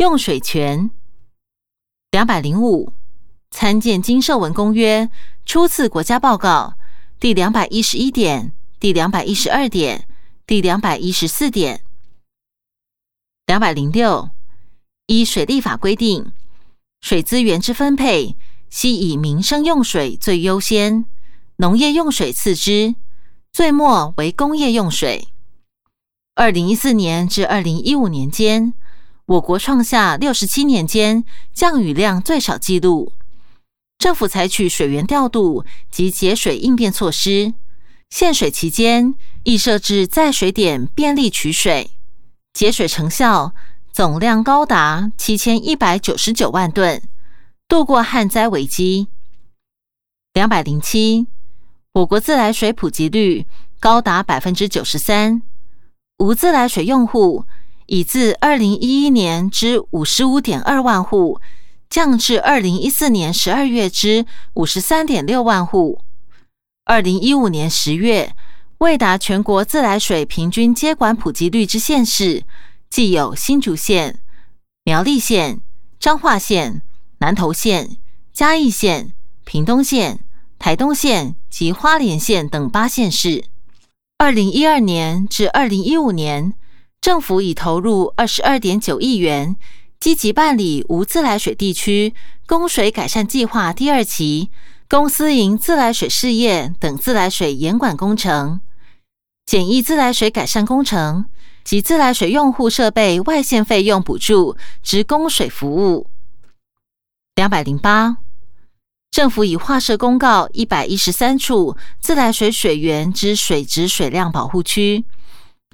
用水权。两百零五，参见《金社文公约》初次国家报告第两百一十一点、第两百一十二点、第两百一十四点。两百零六，依水利法规定，水资源之分配，悉以民生用水最优先，农业用水次之，最末为工业用水。二零一四年至二零一五年间。我国创下六十七年间降雨量最少纪录。政府采取水源调度及节水应变措施，限水期间亦设置在水点便利取水，节水成效总量高达七千一百九十九万吨，度过旱灾危机。两百零七，我国自来水普及率高达百分之九十三，无自来水用户。已自二零一一年之五十五点二万户降至二零一四年十二月之五十三点六万户。二零一五年十月，未达全国自来水平均接管普及率之县市，既有新竹县、苗栗县、彰化县、南投县、嘉义县、屏东县、台东县及花莲县等八县市。二零一二年至二零一五年。政府已投入二十二点九亿元，积极办理无自来水地区供水改善计划第二期、公私营自来水事业等自来水严管工程、简易自来水改善工程及自来水用户设备外线费用补助之供水服务。两百零八，政府已划设公告一百一十三处自来水水源之水质水量保护区。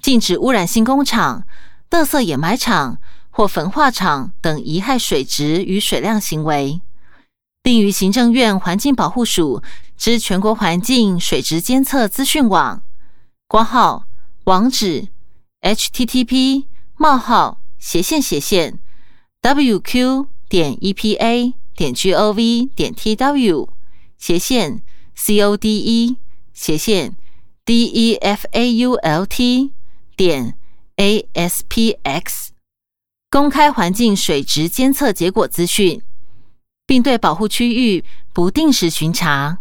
禁止污染性工厂、垃圾掩埋场或焚化厂等遗害水质与水量行为，并于行政院环境保护署之全国环境水质监测资讯网（括号网址：http: 冒号斜线斜线 wq 点 epa 点 gov 点 tw 斜线 code 斜线 default）。点 ASPX 公开环境水质监测结果资讯，并对保护区域不定时巡查。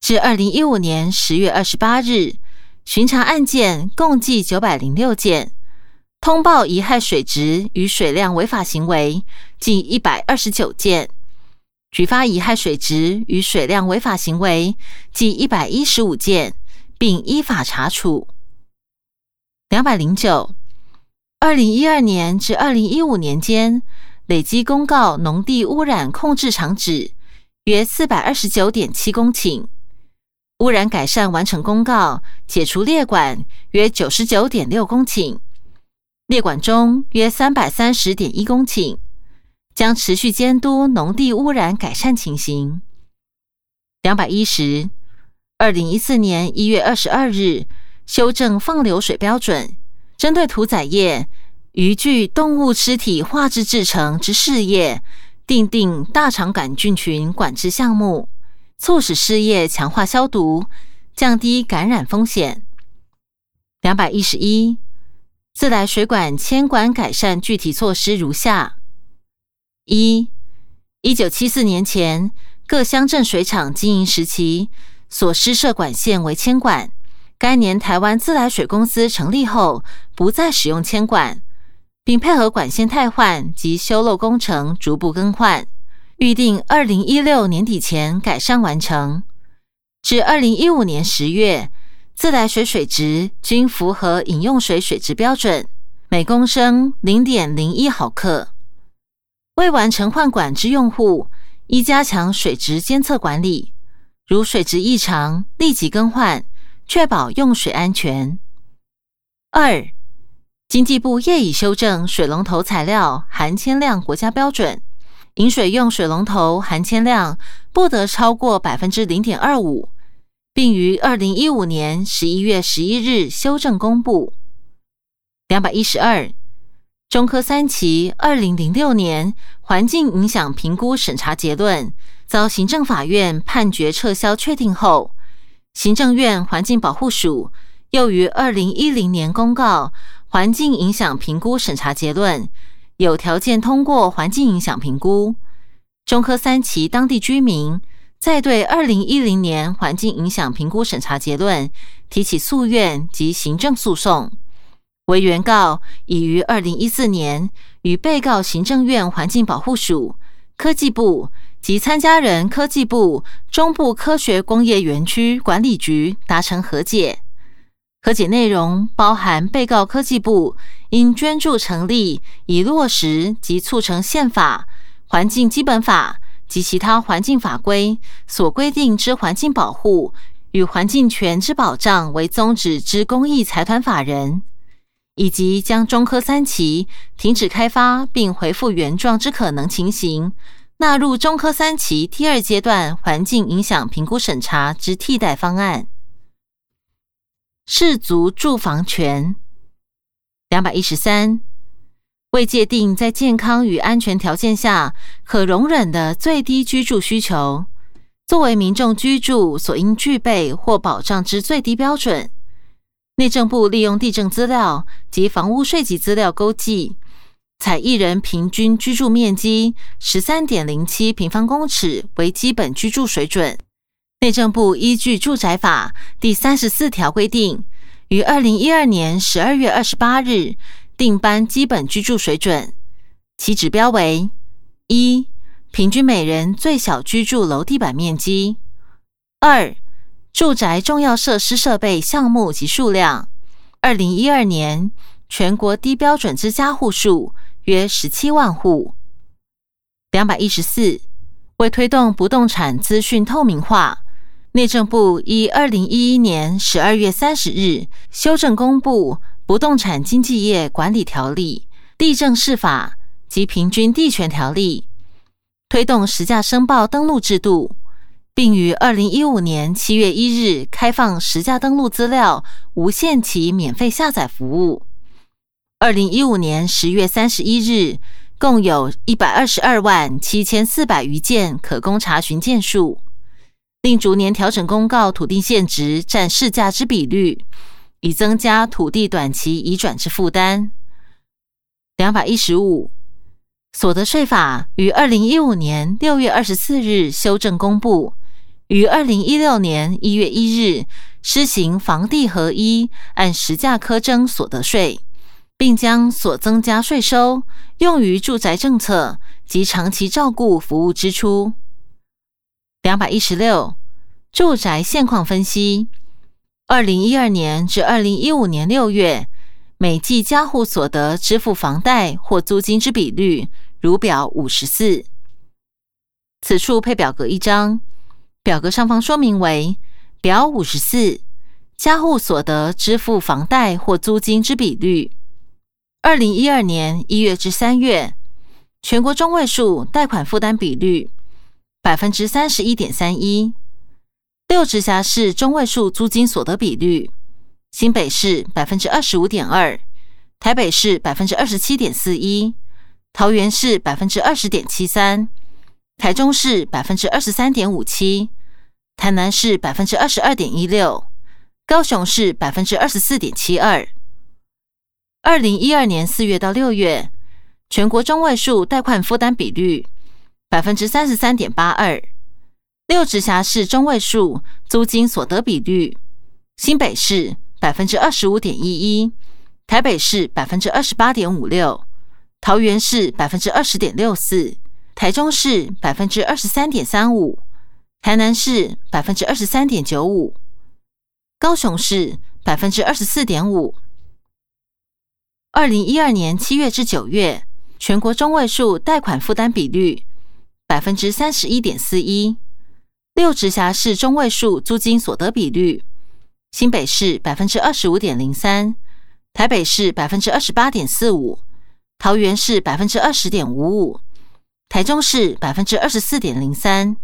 至二零一五年十月二十八日，巡查案件共计九百零六件，通报遗害水质与水量违法行为近一百二十九件，举发遗害水质与水量违法行为近一百一十五件，并依法查处。两百零九，二零一二年至二零一五年间，累计公告农地污染控制场址约四百二十九点七公顷，污染改善完成公告解除列管约九十九点六公顷，列管中约三百三十点一公顷，将持续监督农地污染改善情形。两百一十，二零一四年一月二十二日。修正放流水标准，针对屠宰业、渔具动物尸体化制制成之事业，订定大肠杆菌群管制项目，促使事业强化消毒，降低感染风险。两百一十一，自来水管迁管改善具体措施如下：一、一九七四年前各乡镇水厂经营时期所施设管线为铅管。该年台湾自来水公司成立后，不再使用铅管，并配合管线汰换及修漏工程逐步更换，预定二零一六年底前改善完成。至二零一五年十月，自来水水质均符合饮用水水质标准，每公升零点零一毫克。未完成换管之用户，应加强水质监测管理，如水质异常，立即更换。确保用水安全。二，经济部业已修正水龙头材料含铅量国家标准，饮水用水龙头含铅量不得超过百分之零点二五，并于二零一五年十一月十一日修正公布。两百一十二，中科三期二零零六年环境影响评估审查结论遭行政法院判决撤销确定后。行政院环境保护署又于二零一零年公告环境影响评估审查结论，有条件通过环境影响评估。中科三期当地居民在对二零一零年环境影响评估审查结论提起诉愿及行政诉讼。为原告已于二零一四年与被告行政院环境保护署、科技部及参加人科技部中部科学工业园区管理局达成和解。和解内容包含被告科技部应捐助成立以落实及促成宪法。环境基本法及其他环境法规所规定之环境保护与环境权之保障为宗旨之公益财团法人，以及将中科三期停止开发并回复原状之可能情形，纳入中科三期第二阶段环境影响评估审查之替代方案。氏族住房权两百一十三。未界定在健康与安全条件下可容忍的最低居住需求，作为民众居住所应具备或保障之最低标准。内政部利用地政资料及房屋税籍资料勾稽，采一人平均居住面积十三点零七平方公尺为基本居住水准。内政部依据住宅法第三十四条规定，于二零一二年十二月二十八日。定班基本居住水准，其指标为：一、平均每人最小居住楼地板面积；二、住宅重要设施设备项目及数量。二零一二年全国低标准之家户数约十七万户。两百一十四，为推动不动产资讯透明化，内政部依二零一一年十二月三十日修正公布。不动产经纪业管理条例、地政事法及平均地权条例，推动实价申报登录制度，并于二零一五年七月一日开放实价登录资料无限期免费下载服务。二零一五年十月三十一日，共有一百二十二万七千四百余件可供查询件数，并逐年调整公告土地现值占市价之比率。以增加土地短期移转之负担。两百一十五，所得税法于二零一五年六月二十四日修正公布，于二零一六年一月一日施行房地合一按实价科征所得税，并将所增加税收用于住宅政策及长期照顾服务支出。两百一十六，住宅现况分析。二零一二年至二零一五年六月，每季家户所得支付房贷或租金之比率，如表五十四。此处配表格一张，表格上方说明为表五十四，家户所得支付房贷或租金之比率。二零一二年一月至三月，全国中位数贷款负担比率百分之三十一点三一。六直辖市中位数租金所得比率：新北市百分之二十五点二，台北市百分之二十七点四一，桃园市百分之二十点七三，台中市百分之二十三点五七，台南市百分之二十二点一六，高雄市百分之二十四点七二。二零一二年四月到六月，全国中位数贷款负担比率百分之三十三点八二。六直辖市中位数租金所得比率：新北市百分之二十五点一一，台北市百分之二十八点五六，桃园市百分之二十点六四，台中市百分之二十三点三五，台南市百分之二十三点九五，高雄市百分之二十四点五。二零一二年七月至九月，全国中位数贷款负担比率百分之三十一点四一。六直辖市中位数租金所得比率：新北市百分之二十五点零三，台北市百分之二十八点四五，桃园市百分之二十点五五，台中市百分之二十四点零三，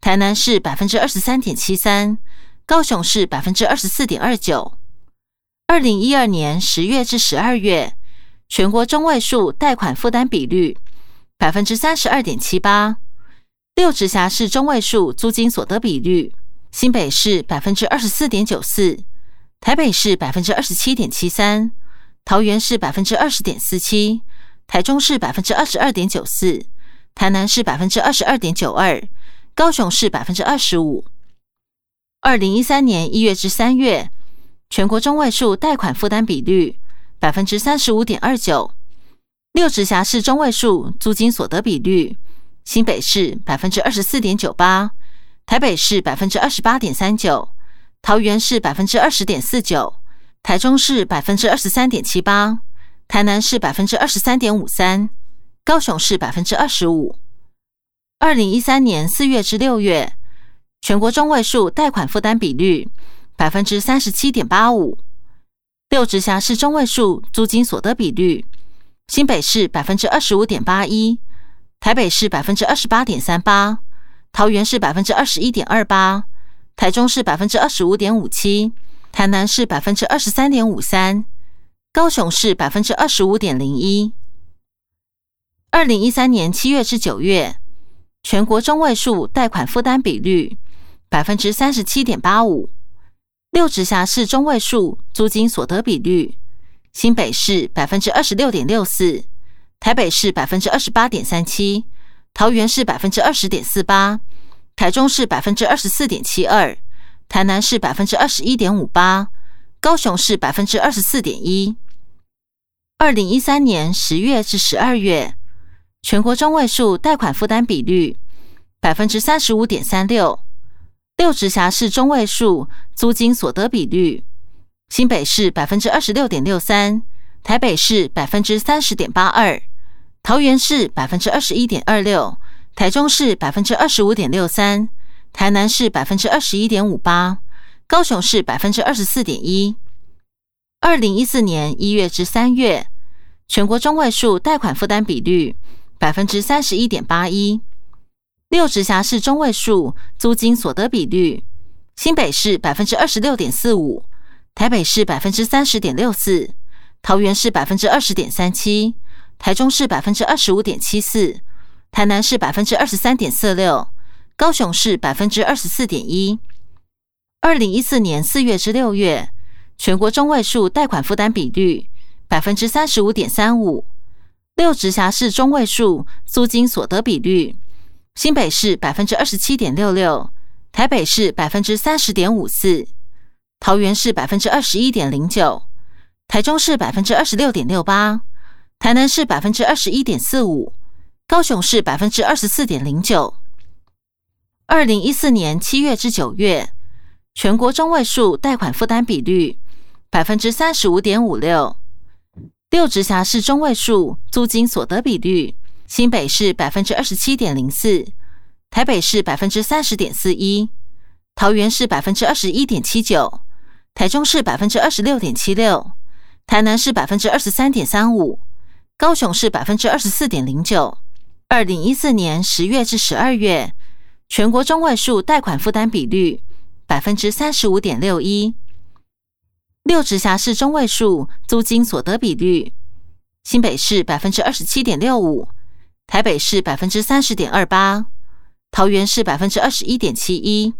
台南市百分之二十三点七三，高雄市百分之二十四点二九。二零一二年十月至十二月，全国中位数贷款负担比率百分之三十二点七八。六直辖市中位数租金所得比率：新北市百分之二十四点九四，台北市百分之二十七点七三，桃园市百分之二十点四七，台中市百分之二十二点九四，台南市百分之二十二点九二，高雄市百分之二十五。二零一三年一月至三月，全国中位数贷款负担比率百分之三十五点二九。六直辖市中位数租金所得比率，新北市百分之二十四点九八，台北市百分之二十八点三九，桃园市百分之二十点四九，台中市百分之二十三点七八。台南市百分之二十三点五三，高雄市百分之二十五。二零一三年四月至六月，全国中位数贷款负担比率百分之三十七点八五。六直辖市中位数租金所得比率，新北市百分之二十五点八一，台北市百分之二十八点三八，桃园市百分之二十一点二八，台中市百分之二十五点五七，台南市百分之二十三点五三。高雄市百分之二十五点零一，二零一三年七月至九月，全国中位数贷款负担比率百分之三十七点八五。六直辖市中位数租金所得比率，新北市百分之二十六点六四，台北市百分之二十八点三七，桃园市百分之二十点四八，台中市百分之二十四点七二，台南市百分之二十一点五八，高雄市百分之二十四点一。二零一三年十月至十二月，全国中位数贷款负担比率百分之三十五点三六。六直辖市中位数租金所得比率，新北市百分之二十六点六三，台北市百分之三十点八二，桃园市百分之二十一点二六，台中市百分之二十五点六三，台南市百分之二十一点五八，高雄市百分之二十四点一。二零一四年一月至三月，全国中位数贷款负担比率百分之三十一点八一。六直辖市中位数租金所得比率，新北市百分之二十六点四五，台北市百分之三十点六四，桃园市百分之二十点三七，台中市百分之二十五点七四，台南市百分之二十三点四六，高雄市百分之二十四点一。二零一四年四月至六月。全国中位数贷款负担比率百分之三十五点三五，六直辖市中位数租金所得比率，新北市百分之二十七点六六，台北市百分之三十点五四，桃园市百分之二十一点零九，台中市百分之二十六点六八，台南市百分之二十一点四五，高雄市百分之二十四点零九。二零一四年七月至九月，全国中位数贷款负担比率。百分之三十五点五六，六直辖市中位数租金所得比率，新北市百分之二十七点零四，台北市百分之三十点四一，桃园市百分之二十一点七九，台中市百分之二十六点七六，台南市百分之二十三点三五，高雄市百分之二十四点零九。二零一四年十月至十二月，全国中位数贷款负担比率百分之三十五点六一。六直辖市中位数租金所得比率，新北市百分之二十七点六五，台北市百分之三十点二八，桃园市百分之二十一点七一，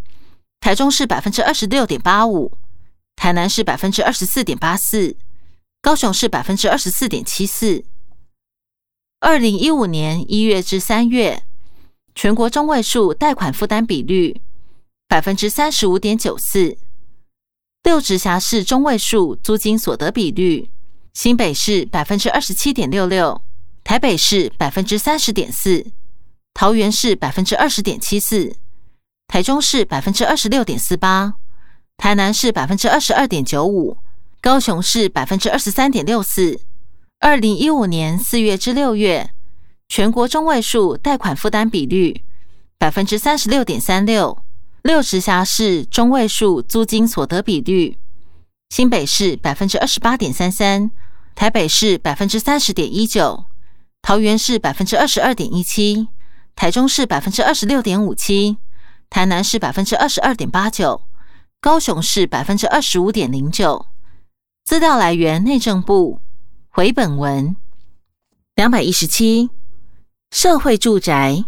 台中市百分之二十六点八五，台南市百分之二十四点八四，高雄市百分之二十四点七四。二零一五年一月至三月，全国中位数贷款负担比率百分之三十五点九四。六直辖市中位数租金所得比率，新北市百分之二十七点六六，台北市百分之三十点四，桃园市百分之二十点七四，台中市百分之二十六点四八，台南市百分之二十二点九五，高雄市百分之二十三点六四。二零一五年四月至六月，全国中位数贷款负担比率百分之三十六点三六。六直辖市中位数租金所得比率，新北市百分之二十八点三三，台北市百分之三十点一九，桃园市百分之二十二点一七，台中市百分之二十六点五七，台南市百分之二十二点八九，高雄市百分之二十五点零九。资料来源：内政部。回本文两百一十七，社会住宅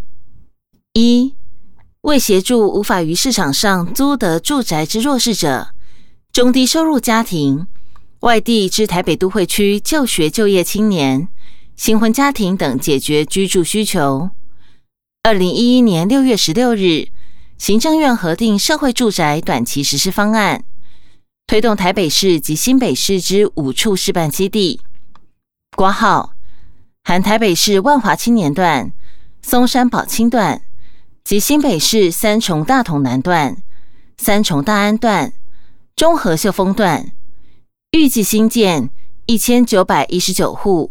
一。为协助无法于市场上租得住宅之弱势者、中低收入家庭、外地至台北都会区就学就业青年新婚家庭等解决居住需求。二零一一年六月十六日，行政院核定社会住宅短期实施方案，推动台北市及新北市之五处示范基地。挂号含台北市万华青年段、松山宝清段及新北市三重大同南段、三重大安段、中和秀峰段，预计新建一千九百一十九户，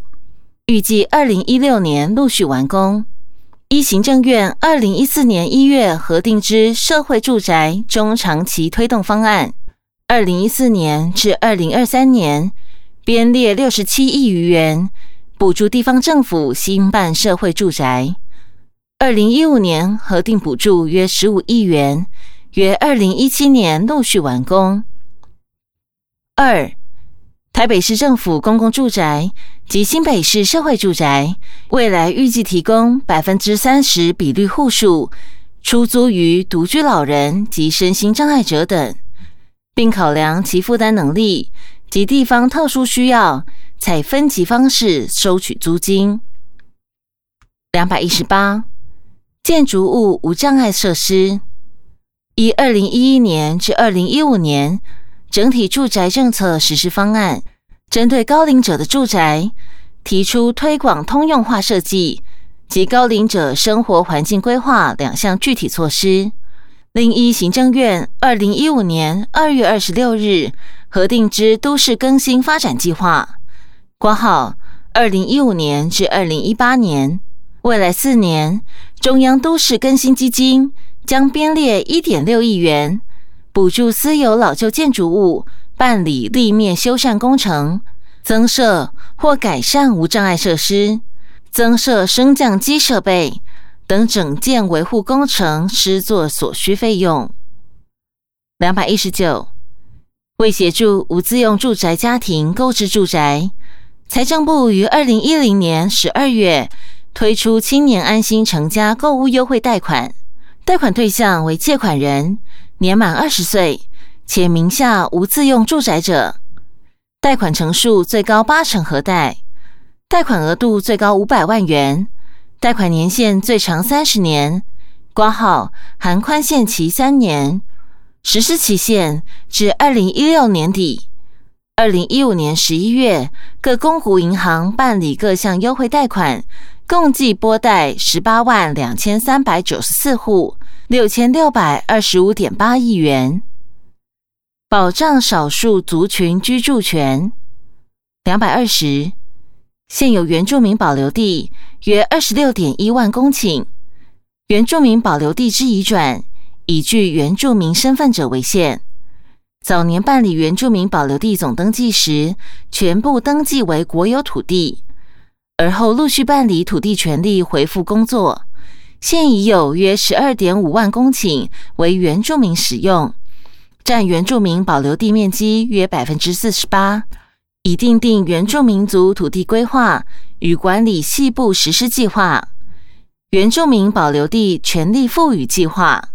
预计二零一六年陆续完工。依行政院二零一四年一月核定之社会住宅中长期推动方案，二零一四年至二零二三年编列六十七亿余元，补助地方政府新办社会住宅。二零一五年核定补助约十五亿元，约二零一七年陆续完工。二台北市政府公共住宅及新北市社会住宅，未来预计提供百分之三十比率户数出租于独居老人及身心障碍者等，并考量其负担能力及地方特殊需要，采分级方式收取租金。两百一十八，建筑物无障碍设施，以二零一一年至二零一五年。整体住宅政策实施方案，针对高龄者的住宅，提出推广通用化设计及高龄者生活环境规划两项具体措施。另一行政院二零一五年二月二十六日核定之都市更新发展计划（括号二零一五年至二零一八年），未来四年，中央都市更新基金将编列一点六亿元。补助私有老旧建筑物办理立面修缮工程、增设或改善无障碍设施、增设升降机设备等整件维护工程施作所需费用。两百一十九，为协助无自用住宅家庭购置住宅，财政部于二零一零年十二月推出青年安心成家购物优惠贷款，贷款对象为借款人。年满二十岁且名下无自用住宅者，贷款成数最高八成核贷，贷款额度最高五百万元，贷款年限最长三十年，挂号含宽限期三年，实施期限至二零一六年底。二零一五年十一月，各公股银行办理各项优惠贷款，共计拨贷十八万两千三百九十四户。六千六百二十五点八亿元，保障少数族群居住权。两百二十，现有原住民保留地约二十六点一万公顷，原住民保留地之移转，以具原住民身份者为限。早年办理原住民保留地总登记时，全部登记为国有土地，而后陆续办理土地权利回复工作。现已有约十二点五万公顷为原住民使用，占原住民保留地面积约百分之四十八。已订定原住民族土地规划与管理细部实施计划、原住民保留地权利赋予计划，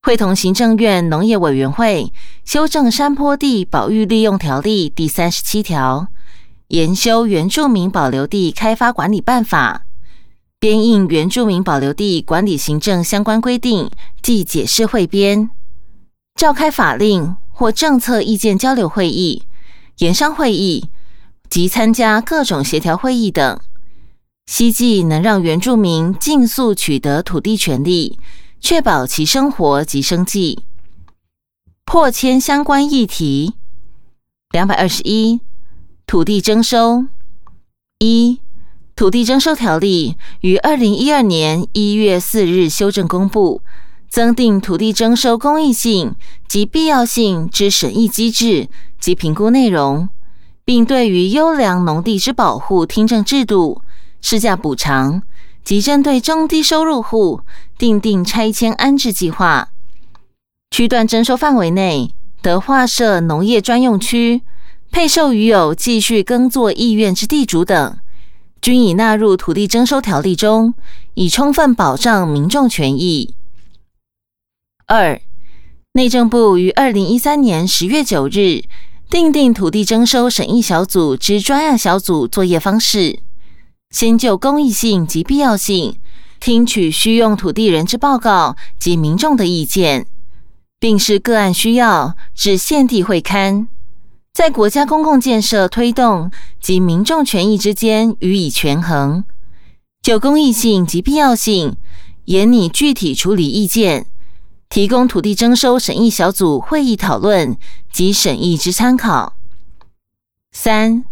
会同行政院农业委员会修正山坡地保育利用条例第三十七条，研修原住民保留地开发管理办法。编印原住民保留地管理行政相关规定即解释汇编，召开法令或政策意见交流会议、研商会议及参加各种协调会议等，希冀能让原住民尽速取得土地权利，确保其生活及生计。破迁相关议题两百二十一，土地征收一。土地征收条例于二零一二年一月四日修正公布，增订土地征收公益性及必要性之审议机制及评估内容，并对于优良农地之保护听证制度、市价补偿及针对中低收入户订定拆迁安置计划。区段征收范围内得划设农业专用区，配售于有继续耕作意愿之地主等。均已纳入土地征收条例中，以充分保障民众权益。二，内政部于二零一三年十月九日订定土地征收审议小组之专案小组作业方式，先就公益性及必要性，听取需用土地人之报告及民众的意见，并视个案需要，至县地会勘，在国家公共建设推动及民众权益之间予以权衡，就公益性及必要性，严拟具体处理意见，提供土地征收审议小组会议讨论及审议之参考。三。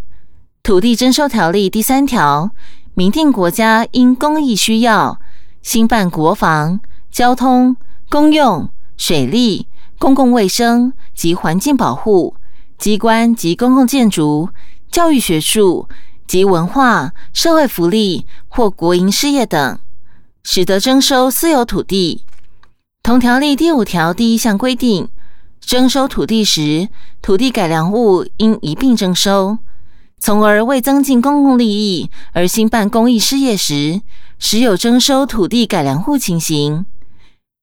土地征收条例第三条明定，国家因公益需要兴办国防、交通、公用、水利、公共卫生及环境保护机关及公共建筑、教育学术及文化、社会福利或国营事业等，使得征收私有土地。同条例第五条第一项规定，征收土地时，土地改良物应一并征收。从而为增进公共利益而兴办公益事业时，时有征收土地改良户情形，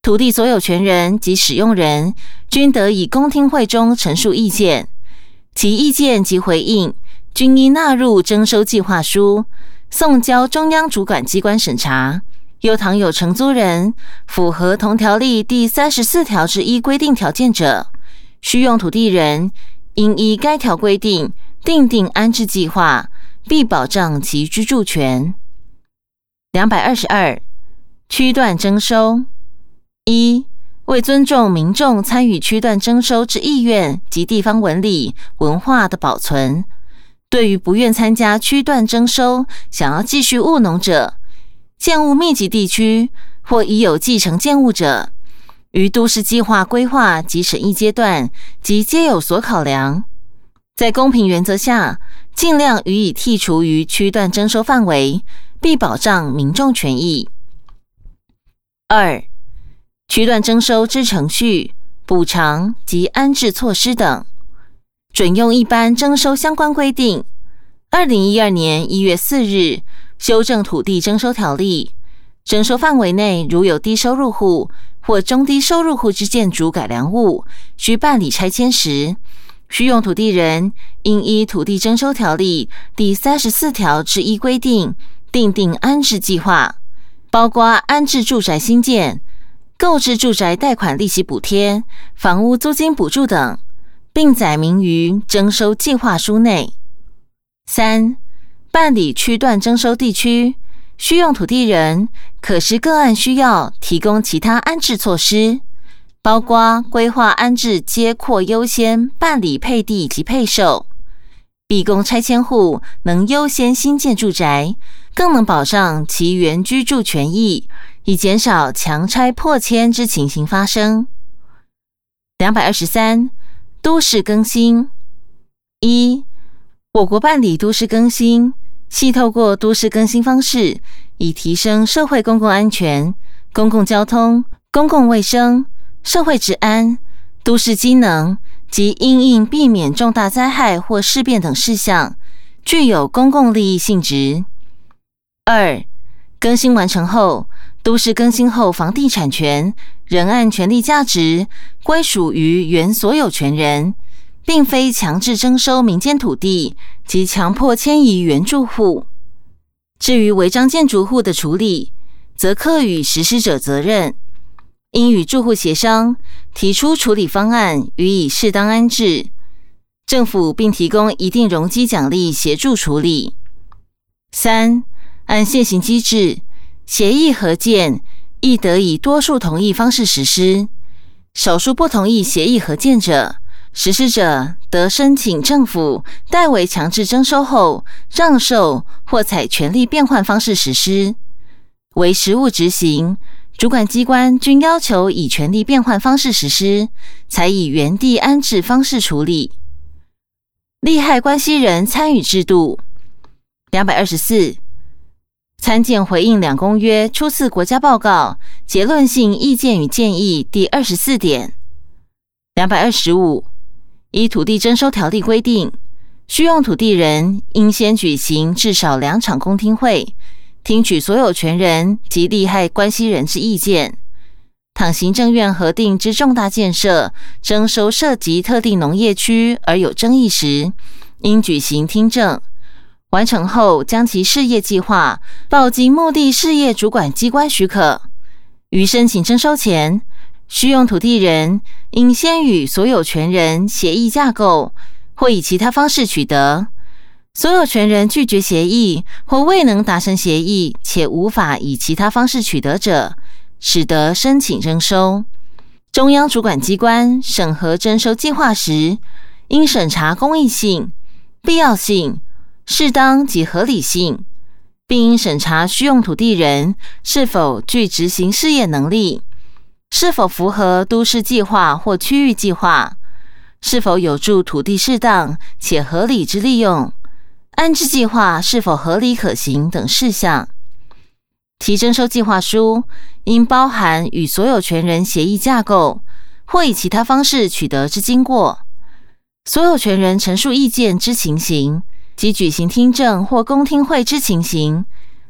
土地所有权人及使用人均得以公听会中陈述意见，其意见及回应均应纳入征收计划书，送交中央主管机关审查。又倘有承租人符合同条例第三十四条之一规定条件者，需用土地人应依该条规定。订定安置计划，必保障其居住权。两百二十二区段征收一，为尊重民众参与区段征收之意愿及地方文理文化的保存，对于不愿参加区段征收、想要继续务农者，建物密集地区或已有继承建物者，于都市计划规划及审议阶段，即皆有所考量。在公平原则下，尽量予以剔除于区段征收范围，必保障民众权益。二、区段征收之程序、补偿及安置措施等，准用一般征收相关规定。二零一二年一月四日修正土地征收条例，征收范围内如有低收入户或中低收入户之建筑改良物，需办理拆迁时。需用土地人应依土地征收条例第三十四条之一规定，订定安置计划，包括安置住宅新建、购置住宅贷款利息补贴、房屋租金补助等，并载明于征收计划书内。三、办理区段征收地区，需用土地人可视个案需要，提供其他安置措施。包括规划安置接扩优先办理配地及配售，必供拆迁户能优先新建住宅，更能保障其原居住权益，以减少强拆破迁之情形发生。两百二十三，都市更新一，我国办理都市更新，系透过都市更新方式，以提升社会公共安全、公共交通、公共卫生。社会治安、都市机能及因应避免重大灾害或事变等事项，具有公共利益性质。二、更新完成后，都市更新后房地产权仍按权利价值归属于原所有权人，并非强制征收民间土地及强迫迁移原住户。至于违章建筑户的处理，则课予实施者责任。应与住户协商，提出处理方案，予以适当安置。政府并提供一定容积奖励协助处理。三、按现行机制，协议合建亦得以多数同意方式实施。少数不同意协议合建者，实施者得申请政府代为强制征收后让售或采权利变换方式实施，为实务执行。主管机关均要求以权利变换方式实施，才以原地安置方式处理。利害关系人参与制度两百二十四，参见回应两公约初次国家报告结论性意见与建议第二十四点两百二十五，依土地征收条例规定，需用土地人应先举行至少两场公听会。听取所有权人及利害关系人之意见。倘行政院核定之重大建设征收涉及特定农业区而有争议时，应举行听证。完成后将其事业计划报经目的事业主管机关许可。于申请征收前，需用土地人应先与所有权人协议架构，或以其他方式取得。所有权人拒绝协议或未能达成协议，且无法以其他方式取得者，使得申请征收。中央主管机关审核征收计划时，应审查公益性、必要性、适当及合理性，并应审查需用土地人是否具执行事业能力，是否符合都市计划或区域计划，是否有助土地适当且合理之利用。安置计划是否合理可行等事项，其征收计划书应包含与所有权人协议架构或以其他方式取得之经过，所有权人陈述意见之情形及举行听证或公听会之情形，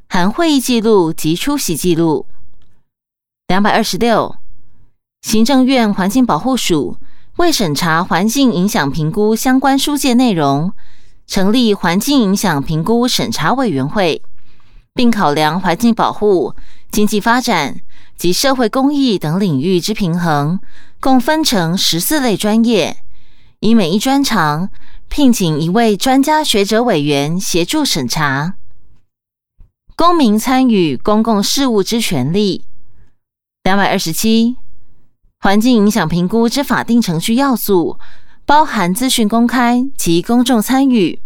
含会议记录及出席记录。两百二十六，行政院环境保护署为审查环境影响评估相关书件内容。成立环境影响评估审查委员会，并考量环境保护、经济发展及社会公益等领域之平衡，共分成十四类专业，以每一专长聘请一位专家学者委员协助审查。公民参与公共事务之权利。两百二十七，环境影响评估之法定程序要素。包含资讯公开及公众参与。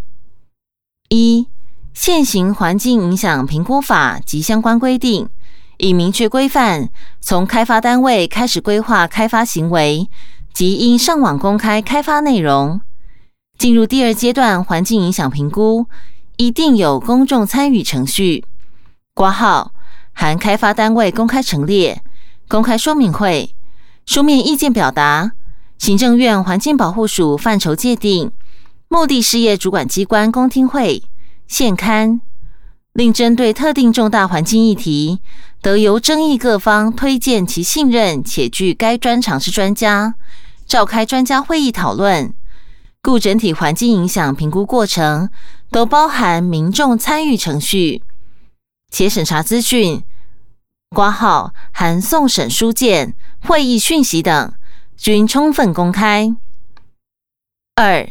一、现行环境影响评估法及相关规定，已明确规范从开发单位开始规划开发行为及应上网公开开发内容。进入第二阶段环境影响评估，一定有公众参与程序。挂号含开发单位公开陈列、公开说明会、书面意见表达。行政院环境保护署范畴界定、目的事业主管机关公听会、现刊，另针对特定重大环境议题，得由争议各方推荐其信任且具该专长之专家，召开专家会议讨论。故整体环境影响评估过程都包含民众参与程序，且审查资讯、挂号含送审书件、会议讯息等。均充分公开。二、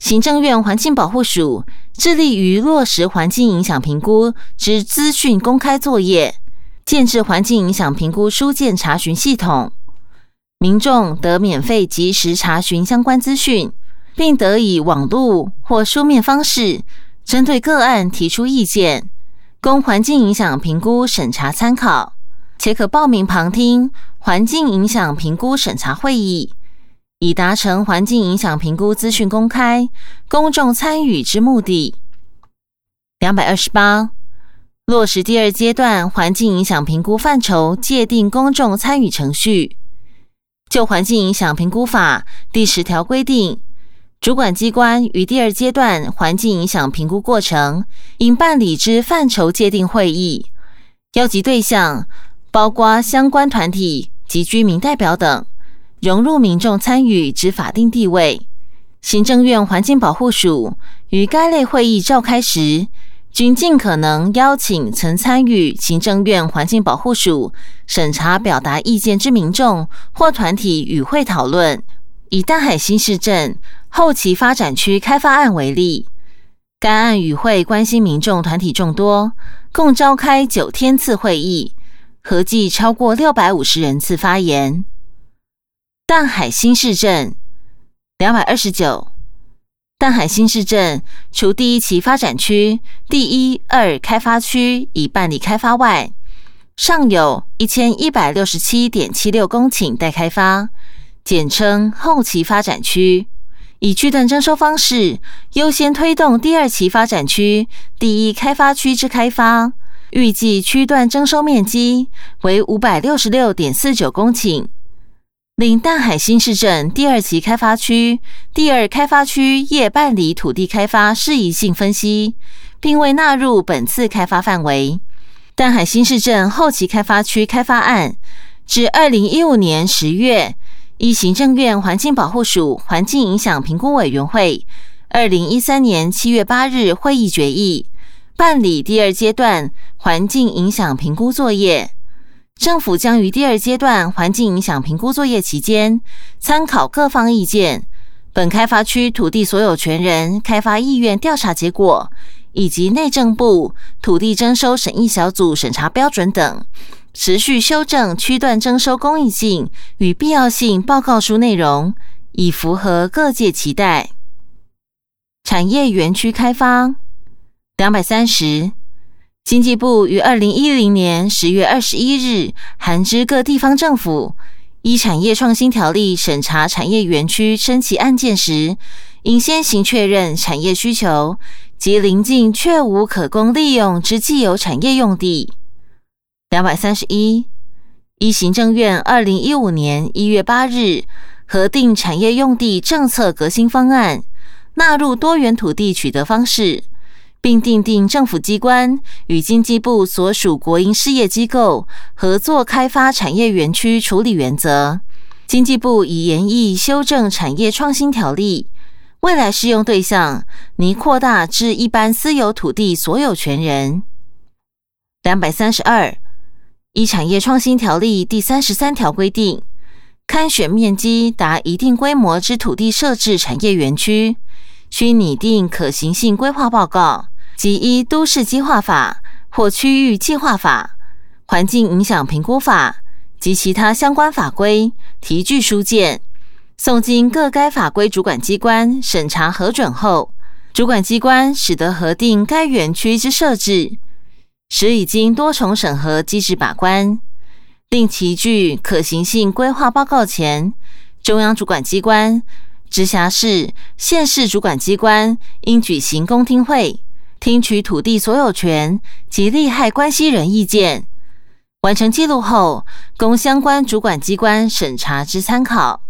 行政院环境保护署致力于落实环境影响评估之资讯公开作业，建制环境影响评估书件查询系统，民众得免费及时查询相关资讯，并得以网络或书面方式针对个案提出意见，供环境影响评估审查参考，且可报名旁听。环境影响评估审查会议，以达成环境影响评估资讯公开、公众参与之目的。两百二十八，落实第二阶段环境影响评估范畴界定公众参与程序。就环境影响评估法第十条规定，主管机关于第二阶段环境影响评估过程，应办理之范畴界定会议，邀集对象包括相关团体。及居民代表等融入民众参与之法定地位。行政院环境保护署于该类会议召开时，均尽可能邀请曾参与行政院环境保护署审查、表达意见之民众或团体与会讨论。以淡海新市镇后期发展区开发案为例，该案与会关心民众团体众多，共召开九天次会议。合计超过六百五十人次发言。淡海新市镇两百二十九，淡海新市镇除第一期发展区第一、二开发区已办理开发外，尚有一千一百六十七点七六公顷待开发，简称后期发展区。以区段征收方式，优先推动第二期发展区第一开发区之开发。预计区段征收面积为五百六十六点四九公顷。领淡海新市镇第二期开发区第二开发区业办理土地开发适宜性分析，并未纳入本次开发范围。淡海新市镇后期开发区开发案，至二零一五年十月，依行政院环境保护署环境影响评估委员会二零一三年七月八日会议决议，办理第二阶段环境影响评估作业。政府将于第二阶段环境影响评估作业期间，参考各方意见、本开发区土地所有权人开发意愿调查结果，以及内政部土地征收审议小组审查标准等，持续修正区段征收公益性与必要性报告书内容，以符合各界期待。产业园区开发两百三十。经济部于二零一零年十月二十一日函知各地方政府，依产业创新条例审查产业园区申请案件时，应先行确认产业需求及临近确无可供利用之既有产业用地。两百三十一，依行政院二零一五年一月八日核定产业用地政策革新方案，纳入多元土地取得方式。并订定政府机关与经济部所属国营事业机构合作开发产业园区处理原则。经济部已研议修正产业创新条例，未来适用对象拟扩大至一般私有土地所有权人。两百三十二，依产业创新条例第三十三条规定，勘选面积达一定规模之土地设置产业园区，需拟定可行性规划报告。即依都市计划法或区域计划法、环境影响评估法及其他相关法规提具书件，送经各该法规主管机关审查核准后，主管机关使得核定该园区之设置，使已经多重审核机制把关，并提具可行性规划报告前，中央主管机关、直辖市、县市主管机关应举行公听会。听取土地所有权及利害关系人意见，完成记录后，供相关主管机关审查之参考。